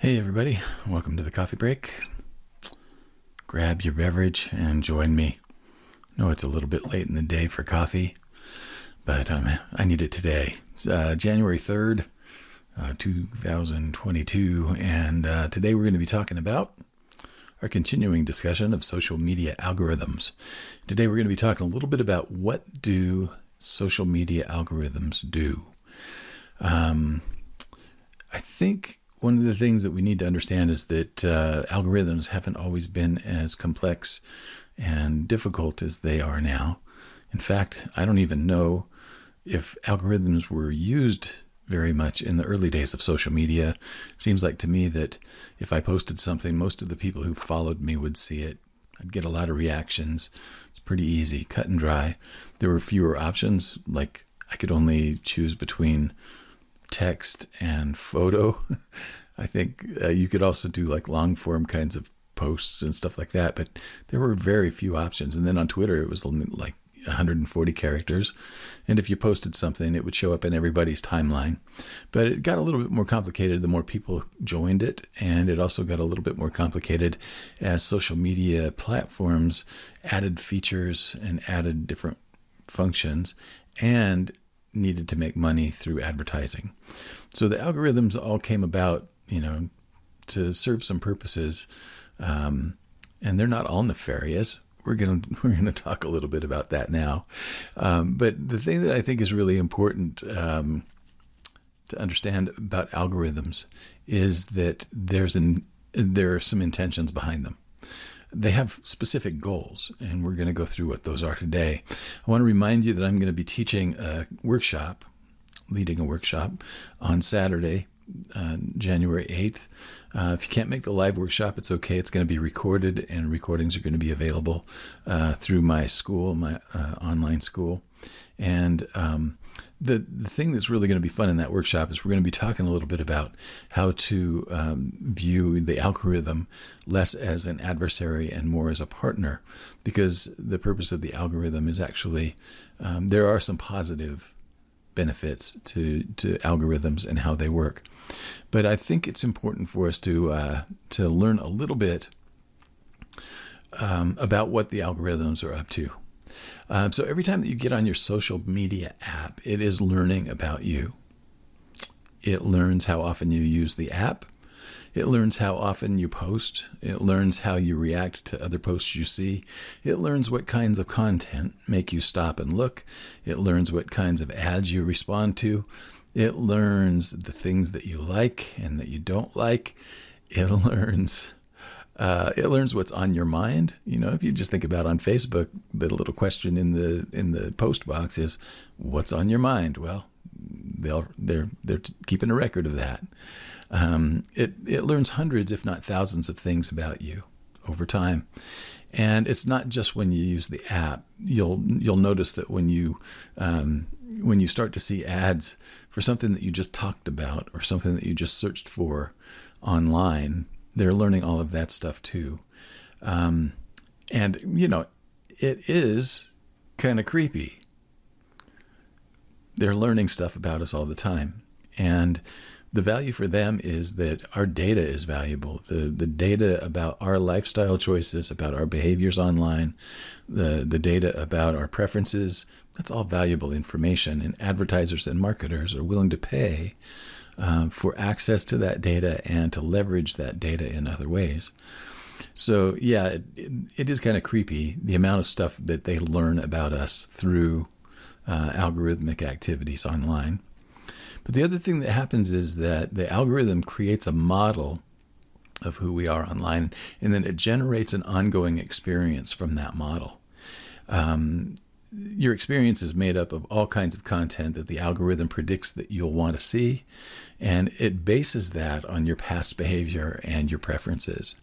Hey, everybody, welcome to the coffee break. Grab your beverage and join me. I know it's a little bit late in the day for coffee, but um, I need it today. Uh, January 3rd, uh, 2022, and uh, today we're going to be talking about our continuing discussion of social media algorithms. Today we're going to be talking a little bit about what do social media algorithms do. Um, I think one of the things that we need to understand is that uh, algorithms haven't always been as complex and difficult as they are now. In fact, I don't even know if algorithms were used very much in the early days of social media. It seems like to me that if I posted something, most of the people who followed me would see it. I'd get a lot of reactions. It's pretty easy, cut and dry. There were fewer options, like I could only choose between text and photo. I think uh, you could also do like long form kinds of posts and stuff like that, but there were very few options. And then on Twitter, it was like 140 characters. And if you posted something, it would show up in everybody's timeline. But it got a little bit more complicated the more people joined it. And it also got a little bit more complicated as social media platforms added features and added different functions. And needed to make money through advertising. So the algorithms all came about, you know, to serve some purposes, um, and they're not all nefarious. We're gonna we're gonna talk a little bit about that now, um, but the thing that I think is really important um, to understand about algorithms is that there's an there are some intentions behind them they have specific goals, and we're going to go through what those are today. I want to remind you that I'm going to be teaching a workshop, leading a workshop on Saturday, uh, January 8th. Uh, if you can't make the live workshop, it's okay. It's going to be recorded, and recordings are going to be available uh, through my school, my uh, online school. And um, the the thing that's really going to be fun in that workshop is we're going to be talking a little bit about how to um, view the algorithm less as an adversary and more as a partner, because the purpose of the algorithm is actually um, there are some positive benefits to to algorithms and how they work, but I think it's important for us to uh, to learn a little bit um, about what the algorithms are up to. Um, so every time that you get on your social media app, it is learning about you. It learns how often you use the app. It learns how often you post. It learns how you react to other posts you see. It learns what kinds of content make you stop and look. It learns what kinds of ads you respond to. It learns the things that you like and that you don't like. It learns uh, it learns what's on your mind. You know, if you just think about on Facebook, the little question in the in the post box is, "What's on your mind?" Well, they'll they're they're keeping a record of that. Um, it it learns hundreds, if not thousands, of things about you over time. And it's not just when you use the app. You'll you'll notice that when you um, when you start to see ads for something that you just talked about or something that you just searched for online, they're learning all of that stuff too. Um, and, you know, it is kind of creepy. They're learning stuff about us all the time. And the value for them is that our data is valuable. The the data about our lifestyle choices, about our behaviors online, the the data about our preferences, that's all valuable information. And advertisers and marketers are willing to pay uh, for access to that data and to leverage that data in other ways. So, yeah, it, it is kind of creepy the amount of stuff that they learn about us through uh, algorithmic activities online. But the other thing that happens is that the algorithm creates a model of who we are online, and then it generates an ongoing experience from that model. Um, your experience is made up of all kinds of content that the algorithm predicts that you'll want to see, and it bases that on your past behavior and your preferences.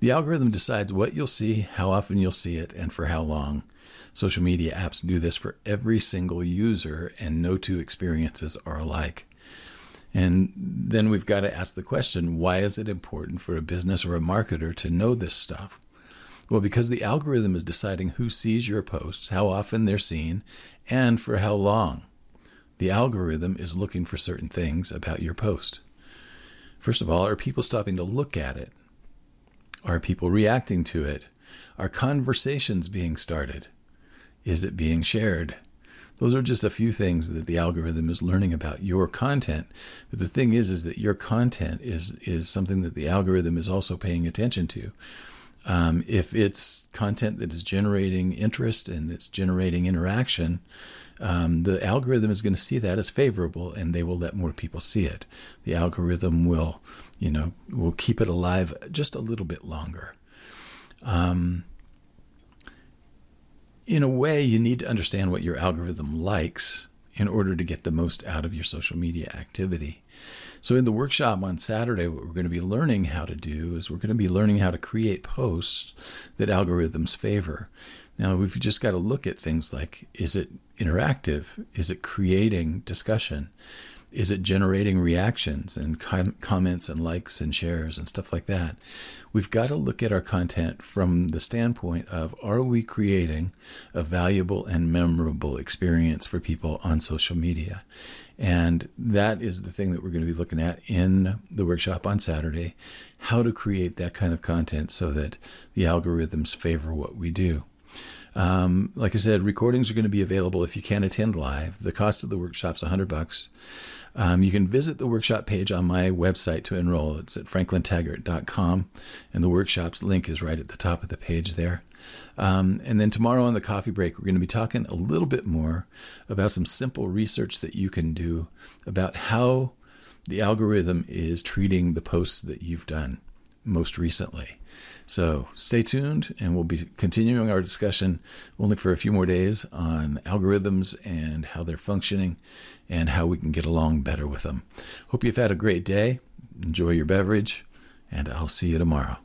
The algorithm decides what you'll see, how often you'll see it, and for how long. Social media apps do this for every single user, and no two experiences are alike. And then we've got to ask the question why is it important for a business or a marketer to know this stuff? Well, because the algorithm is deciding who sees your posts, how often they're seen, and for how long. The algorithm is looking for certain things about your post. First of all, are people stopping to look at it? Are people reacting to it? Are conversations being started? Is it being shared? Those are just a few things that the algorithm is learning about your content. But the thing is, is that your content is is something that the algorithm is also paying attention to. Um, if it's content that is generating interest and it's generating interaction, um, the algorithm is going to see that as favorable, and they will let more people see it. The algorithm will, you know, will keep it alive just a little bit longer. Um, in a way, you need to understand what your algorithm likes in order to get the most out of your social media activity. So, in the workshop on Saturday, what we're going to be learning how to do is we're going to be learning how to create posts that algorithms favor. Now, we've just got to look at things like is it interactive? Is it creating discussion? Is it generating reactions and com- comments and likes and shares and stuff like that? We've got to look at our content from the standpoint of are we creating a valuable and memorable experience for people on social media? And that is the thing that we're going to be looking at in the workshop on Saturday how to create that kind of content so that the algorithms favor what we do. Um, like I said, recordings are going to be available if you can't attend live. The cost of the workshop's 100 bucks. Um, you can visit the workshop page on my website to enroll. It's at franklintaggart.com, and the workshop's link is right at the top of the page there. Um, and then tomorrow on the coffee break, we're going to be talking a little bit more about some simple research that you can do about how the algorithm is treating the posts that you've done most recently. So stay tuned, and we'll be continuing our discussion only for a few more days on algorithms and how they're functioning and how we can get along better with them. Hope you've had a great day. Enjoy your beverage, and I'll see you tomorrow.